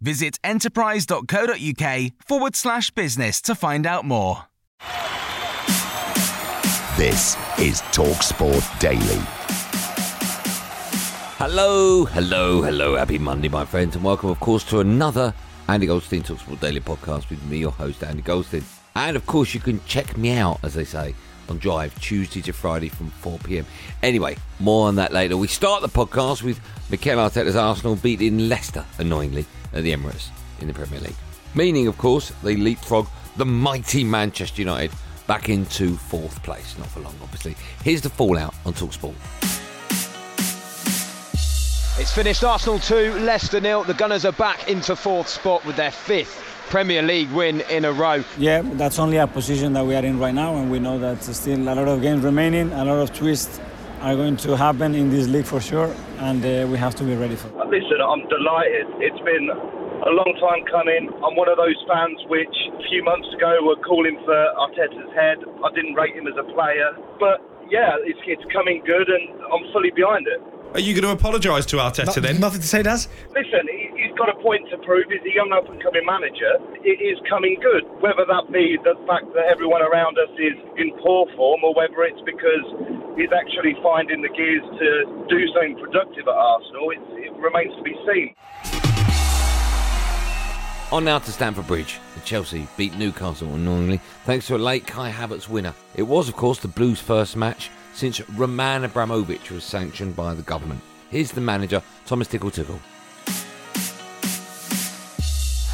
Visit enterprise.co.uk forward slash business to find out more. This is TalkSport Daily. Hello, hello, hello. Happy Monday, my friends, and welcome, of course, to another Andy Goldstein Talksport Daily podcast with me, your host, Andy Goldstein. And of course, you can check me out, as they say, on Drive Tuesday to Friday from 4 pm. Anyway, more on that later. We start the podcast with Mikel Arteta's Arsenal beating Leicester, annoyingly, at the Emirates in the Premier League. Meaning, of course, they leapfrog the mighty Manchester United back into fourth place. Not for long, obviously. Here's the fallout on Talksport. It's finished Arsenal 2, Leicester nil. The Gunners are back into fourth spot with their fifth Premier League win in a row. Yeah, that's only a position that we are in right now, and we know that still a lot of games remaining, a lot of twists are going to happen in this league for sure, and uh, we have to be ready for it. Listen, I'm delighted. It's been a long time coming. I'm one of those fans which a few months ago were calling for Arteta's head. I didn't rate him as a player, but yeah, it's, it's coming good, and I'm fully behind it. Are you going to apologise to Arteta then? Nothing to say, Daz? Listen, he, he's got a point to prove. He's a young up and coming manager. It is coming good. Whether that be the fact that everyone around us is in poor form or whether it's because he's actually finding the gears to do something productive at Arsenal, it, it remains to be seen. On now to Stamford Bridge. Chelsea beat Newcastle annoyingly thanks to a late Kai Havertz winner. It was, of course, the Blues' first match since Roman Abramovich was sanctioned by the government. Here's the manager, Thomas Tickle Tickle.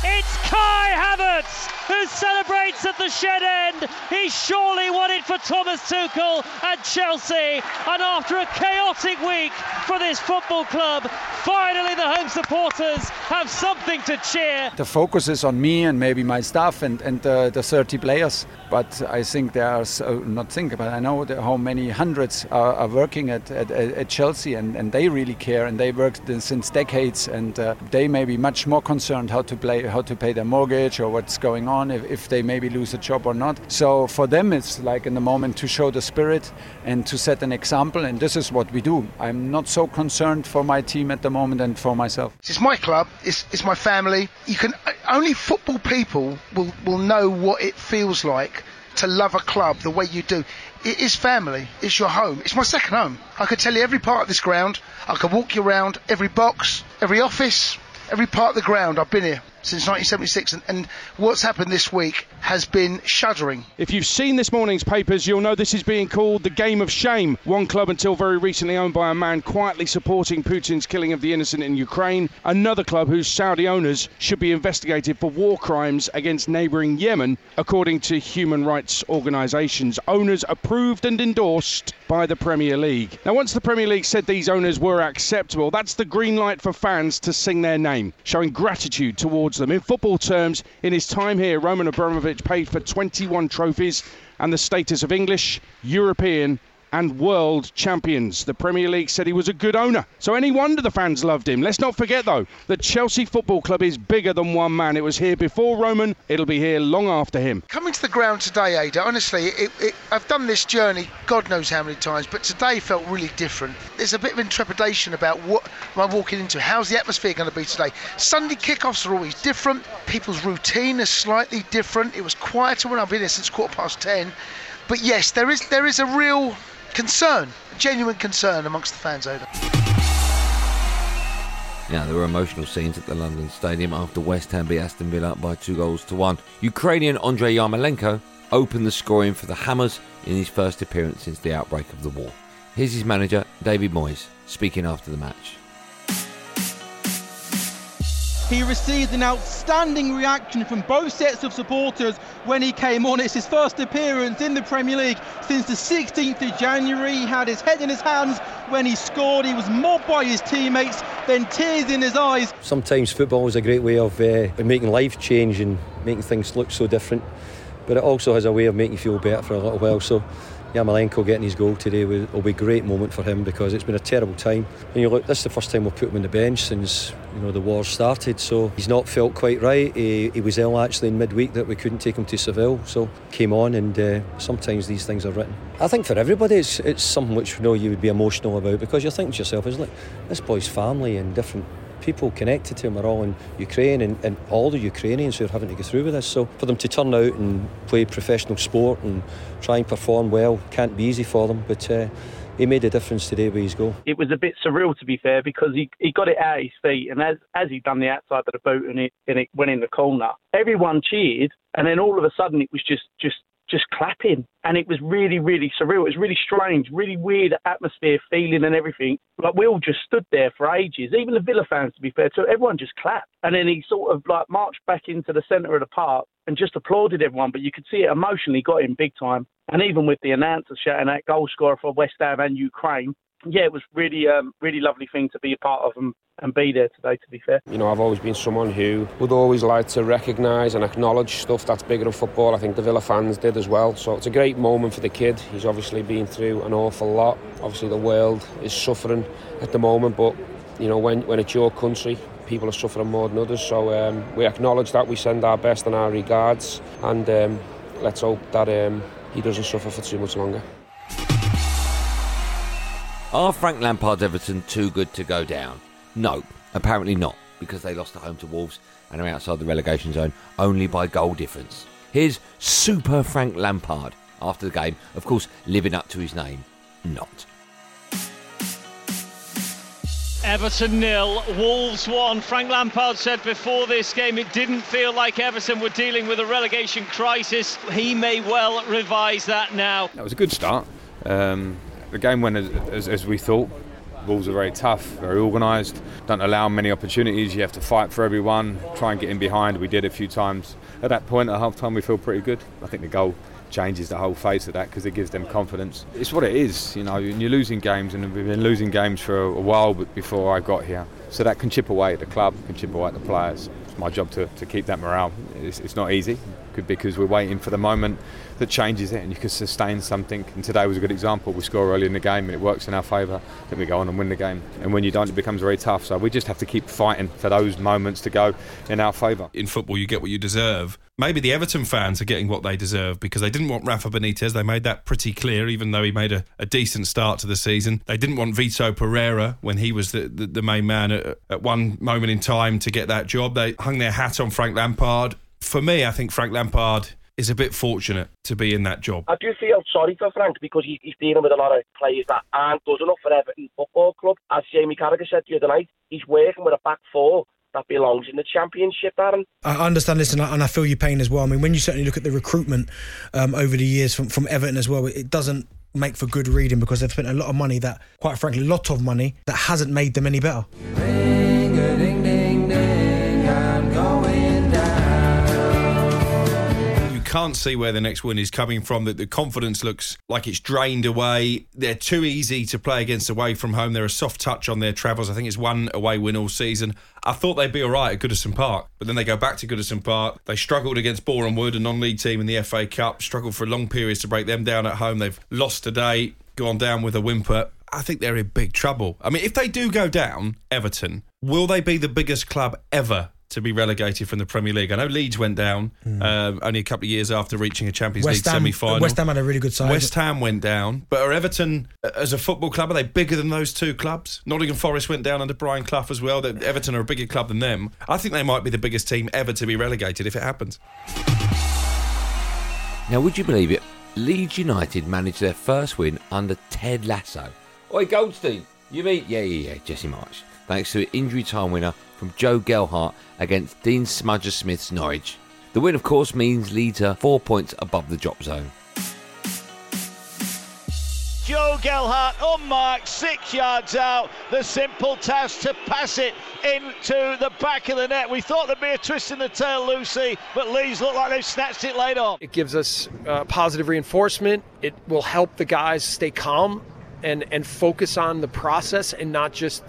It's Kai Havertz who celebrates at the shed end. He surely won it for Thomas Tuchel and Chelsea. And after a chaotic week for this football club, finally the home supporters have something to cheer. The focus is on me and maybe my staff and, and uh, the 30 players. But I think there are, so, not think, but I know how many hundreds are, are working at, at, at, Chelsea and, and they really care and they work since decades and uh, they may be much more concerned how to play, how to pay their mortgage or what's going on if, if they maybe lose a job or not. So for them, it's like in the moment to show the spirit and to set an example. And this is what we do. I'm not so concerned for my team at the moment and for myself. It's my club. It's, it's my family. You can only football people will, will know what it feels like to love a club the way you do. It is family. It's your home. It's my second home. I could tell you every part of this ground. I could walk you around every box, every office, every part of the ground. I've been here since 1976, and, and, what's happened this week has been shuddering. If you've seen this morning's papers, you'll know this is being called the game of shame. One club until very recently owned by a man quietly supporting Putin's killing of the innocent in Ukraine. Another club whose Saudi owners should be investigated for war crimes against neighbouring Yemen, according to human rights organisations. Owners approved and endorsed by the Premier League. Now, once the Premier League said these owners were acceptable, that's the green light for fans to sing their name, showing gratitude towards them. In football terms, in his time here, Roman Abramovich paid for 21 trophies and the status of English, European, and world champions. The Premier League said he was a good owner. So any wonder the fans loved him. Let's not forget though that Chelsea Football Club is bigger than one man. It was here before Roman, it'll be here long after him. Coming to the ground today, Ada, honestly, it, it, I've done this journey God knows how many times, but today felt really different. There's a bit of intrepidation about what am I walking into? How's the atmosphere going to be today? Sunday kickoffs are always different. People's routine is slightly different. It was quieter when I've been here since quarter past ten. But yes, there is there is a real concern, genuine concern amongst the fans, over. Now, there were emotional scenes at the London Stadium after West Ham beat Aston Villa by two goals to one. Ukrainian Andriy Yarmolenko opened the scoring for the Hammers in his first appearance since the outbreak of the war. Here's his manager, David Moyes, speaking after the match. He received an outstanding reaction from both sets of supporters when he came on. It's his first appearance in the Premier League since the 16th of January. He had his head in his hands when he scored. He was mobbed by his teammates, then tears in his eyes. Sometimes football is a great way of uh, making life change and making things look so different, but it also has a way of making you feel better for a little while. So Yarmolenko getting his goal today will, will, be a great moment for him because it's been a terrible time. And you look, this is the first time we've put him on the bench since you know the war started. So he's not felt quite right. He, he was ill actually in midweek that we couldn't take him to Seville. So came on, and uh, sometimes these things are written. I think for everybody, it's it's something which you know you would be emotional about because you're thinking to yourself, is like this boy's family and different people connected to him are all in Ukraine and, and, all the Ukrainians who are having to go through with this. So for them to turn out and play professional sport and try and perform well can't be easy for them. But uh, he made a difference today with his goal. It was a bit surreal to be fair because he, he got it out of his feet and as as he done the outside of the boot and it and it went in the corner, everyone cheered and then all of a sudden it was just just just clapping. And it was really, really surreal. It was really strange, really weird atmosphere, feeling, and everything. Like we all just stood there for ages. Even the Villa fans, to be fair, so everyone just clapped. And then he sort of like marched back into the centre of the park and just applauded everyone. But you could see it emotionally got him big time. And even with the announcer shouting out goal scorer for West Ham and Ukraine, yeah, it was really, um, really lovely thing to be a part of and, and be there today. To be fair, you know, I've always been someone who would always like to recognise and acknowledge stuff that's bigger than football. I think the Villa fans did as well. So it's a great moment for the kid. He's obviously been through an awful lot. Obviously, the world is suffering at the moment, but you know, when when it's your country, people are suffering more than others. So um, we acknowledge that. We send our best and our regards, and um, let's hope that um, he doesn't suffer for too much longer. Are Frank Lampard's Everton too good to go down? No, apparently not, because they lost at home to Wolves and are outside the relegation zone only by goal difference. Here's Super Frank Lampard after the game, of course, living up to his name. Not. Everton nil, Wolves one. Frank Lampard said before this game it didn't feel like Everton were dealing with a relegation crisis. He may well revise that now. That was a good start. Um, the game went as, as, as we thought. Wolves are very tough, very organised, don't allow many opportunities. You have to fight for everyone, try and get in behind. We did a few times. At that point, at half time, we feel pretty good. I think the goal changes the whole face of that because it gives them confidence. It's what it is, you know, you're losing games, and we've been losing games for a while before I got here. So that can chip away at the club, can chip away at the players. It's my job to, to keep that morale. It's, it's not easy because we're waiting for the moment that changes it and you can sustain something. And today was a good example. We score early in the game and it works in our favour. Then we go on and win the game. And when you don't, it becomes very tough. So we just have to keep fighting for those moments to go in our favour. In football, you get what you deserve. Maybe the Everton fans are getting what they deserve because they didn't want Rafa Benitez. They made that pretty clear, even though he made a, a decent start to the season. They didn't want Vitor Pereira when he was the, the, the main man at, at one moment in time to get that job. They hung their hat on Frank Lampard. For me, I think Frank Lampard is a bit fortunate to be in that job. I do feel sorry for Frank because he, he's dealing with a lot of players that aren't good enough for Everton Football Club. As Jamie Carragher said the other night, he's working with a back four that belongs in the championship, Aaron. I understand this, and I, and I feel your pain as well. I mean, when you certainly look at the recruitment um, over the years from, from Everton as well, it doesn't make for good reading because they've spent a lot of money that, quite frankly, a lot of money that hasn't made them any better. Can't see where the next win is coming from. That the confidence looks like it's drained away. They're too easy to play against away from home. They're a soft touch on their travels. I think it's one away win all season. I thought they'd be all right at Goodison Park, but then they go back to Goodison Park. They struggled against Boreham Wood, a non-league team in the FA Cup. Struggled for long periods to break them down at home. They've lost today, gone down with a whimper. I think they're in big trouble. I mean, if they do go down, Everton, will they be the biggest club ever to be relegated from the Premier League. I know Leeds went down mm. uh, only a couple of years after reaching a Champions West League Ham, semi-final. West Ham had a really good side. West Ham went down, but are Everton uh, as a football club are they bigger than those two clubs? Nottingham Forest went down under Brian Clough as well. That Everton are a bigger club than them. I think they might be the biggest team ever to be relegated if it happens. Now, would you believe it? Leeds United managed their first win under Ted Lasso. Oi, Goldstein, you mean? Yeah, yeah, yeah, Jesse Marsch. Thanks to an injury time winner from Joe Gelhardt against Dean Smudger Smith's Norwich. The win, of course, means Leeds are four points above the drop zone. Joe Gelhardt unmarked, six yards out. The simple task to pass it into the back of the net. We thought there'd be a twist in the tail, Lucy, but Leeds look like they've snatched it late on. It gives us uh, positive reinforcement. It will help the guys stay calm and, and focus on the process and not just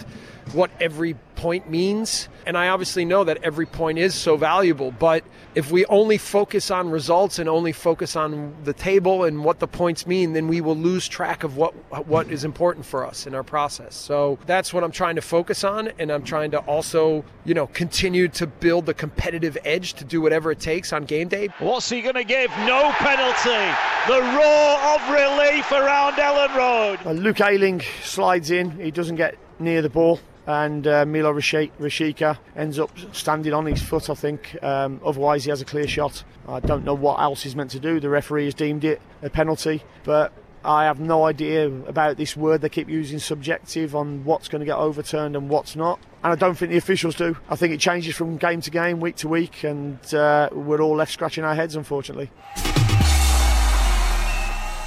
what every point means. And I obviously know that every point is so valuable, but if we only focus on results and only focus on the table and what the points mean, then we will lose track of what what is important for us in our process. So that's what I'm trying to focus on and I'm trying to also, you know, continue to build the competitive edge to do whatever it takes on game day. What's he going to give? No penalty. The roar of relief around Elland Road. Luke Ayling slides in. He doesn't get near the ball and uh, Milot Rashica ends up standing on his foot, I think. Um, otherwise, he has a clear shot. I don't know what else he's meant to do. The referee has deemed it a penalty, but I have no idea about this word they keep using subjective on what's going to get overturned and what's not. And I don't think the officials do. I think it changes from game to game, week to week, and uh, we're all left scratching our heads, unfortunately.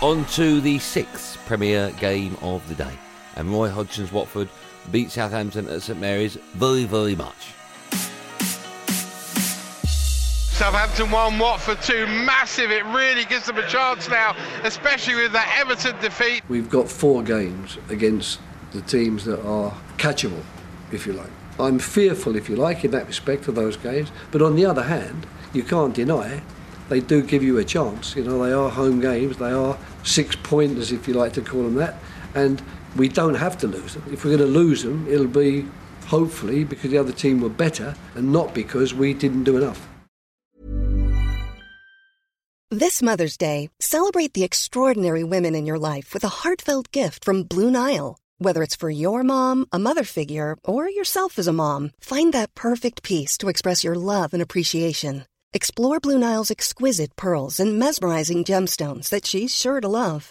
On to the sixth Premier game of the day. And Roy Hodgson's Watford beat Southampton at St Mary's very, very much. Southampton 1, Watford 2. Massive. It really gives them a chance now, especially with that Everton defeat. We've got four games against the teams that are catchable, if you like. I'm fearful, if you like, in that respect of those games. But on the other hand, you can't deny they do give you a chance. You know, they are home games. They are six pointers, if you like to call them that. And we don't have to lose them. If we're going to lose them, it'll be hopefully because the other team were better and not because we didn't do enough. This Mother's Day, celebrate the extraordinary women in your life with a heartfelt gift from Blue Nile. Whether it's for your mom, a mother figure, or yourself as a mom, find that perfect piece to express your love and appreciation. Explore Blue Nile's exquisite pearls and mesmerizing gemstones that she's sure to love.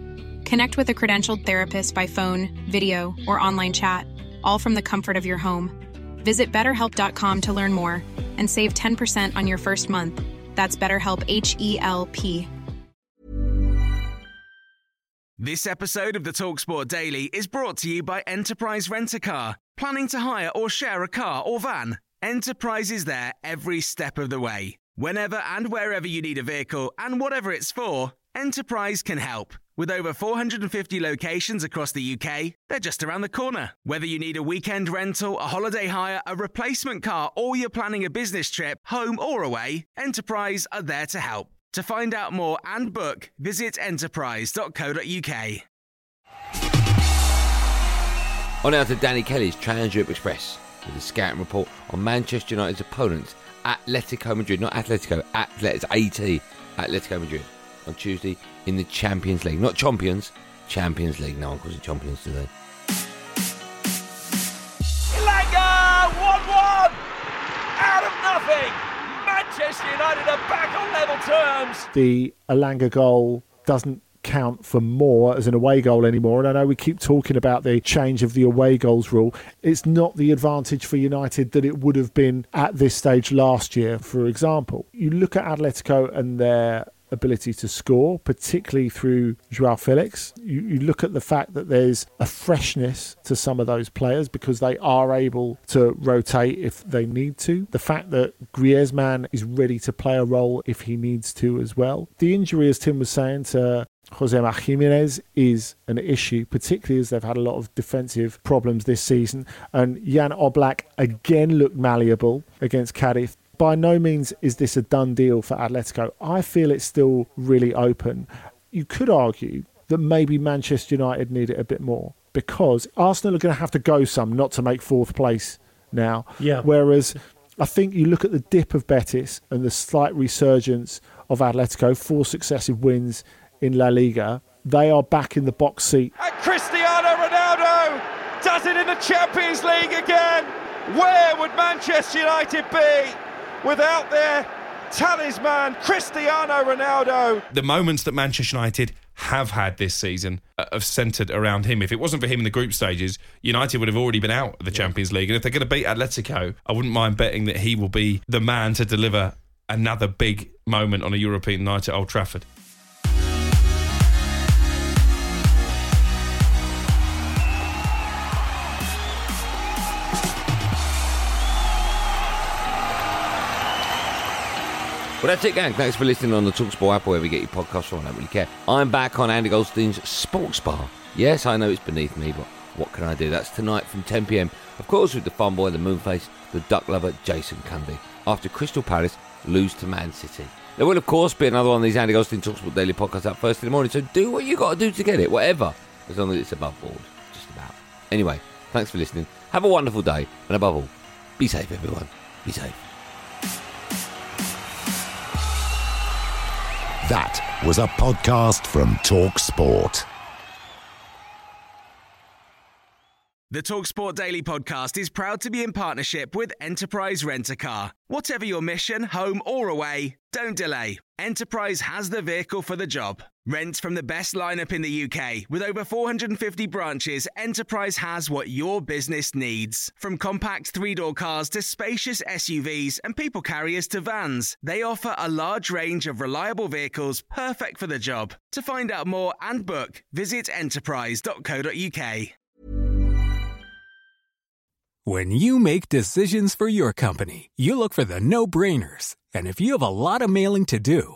Connect with a credentialed therapist by phone, video, or online chat, all from the comfort of your home. Visit betterhelp.com to learn more and save 10% on your first month. That's BetterHelp H E L P. This episode of the Talksport Daily is brought to you by Enterprise Rent a Car. Planning to hire or share a car or van? Enterprise is there every step of the way. Whenever and wherever you need a vehicle and whatever it's for, Enterprise can help. With over 450 locations across the UK, they're just around the corner. Whether you need a weekend rental, a holiday hire, a replacement car, or you're planning a business trip, home or away, Enterprise are there to help. To find out more and book, visit enterprise.co.uk. On now to Danny Kelly's Trans Europe Express with a scouting report on Manchester United's opponents, Atletico Madrid, not Atletico, Atletico, AT, Atletico Madrid, on Tuesday in the Champions League. Not Champions, Champions League. No one calls it Champions today. Elanga! 1 1! Out of nothing! Manchester United are back on level terms! The Elanga goal doesn't count for more as an away goal anymore. And I know we keep talking about the change of the away goals rule. It's not the advantage for United that it would have been at this stage last year, for example. You look at Atletico and their ability to score, particularly through Joao Felix. You, you, look at the fact that there's a freshness to some of those players because they are able to rotate if they need to. The fact that Griezmann is ready to play a role if he needs to as well. The injury, as Tim was saying, to Jose Gimenez is an issue, particularly as they've had a lot of defensive problems this season. And Jan Oblak again looked malleable against Cadiz by no means is this a done deal for Atletico. I feel it's still really open. You could argue that maybe Manchester United need it a bit more because Arsenal are going to have to go some not to make fourth place now. Yeah. Whereas I think you look at the dip of Betis and the slight resurgence of Atletico, four successive wins in La Liga. They are back in the box seat. And Cristiano Ronaldo does it in the Champions League again. Where would Manchester United be without their talisman, Cristiano Ronaldo? The moments that Manchester United have had this season uh, have centred around him. If it wasn't for him in the group stages, United would have already been out of the Champions League. And if they're going to beat Atletico, I wouldn't mind betting that he will be the man to deliver another big moment on a European night at Old Trafford. Well, that's it, gang. Thanks for listening on the Talksport app, wherever you get your podcasts from. I don't really care. I'm back on Andy Goldstein's Sports Bar. Yes, I know it's beneath me, but what can I do? That's tonight from 10 pm. Of course, with the fun boy, the moonface, the duck lover, Jason Cundy. After Crystal Palace lose to Man City. There will, of course, be another one of these Andy Goldstein Talksport Daily podcasts up first in the morning. So do what you got to do to get it, whatever, as long as it's above board. Just about. Anyway, thanks for listening. Have a wonderful day, and above all, be safe, everyone. Be safe. That was a podcast from Talk Sport. The Talksport Daily podcast is proud to be in partnership with Enterprise Rent a Car. Whatever your mission, home or away, don't delay. Enterprise has the vehicle for the job. Rent from the best lineup in the UK. With over 450 branches, Enterprise has what your business needs. From compact three door cars to spacious SUVs and people carriers to vans, they offer a large range of reliable vehicles perfect for the job. To find out more and book, visit enterprise.co.uk. When you make decisions for your company, you look for the no brainers. And if you have a lot of mailing to do,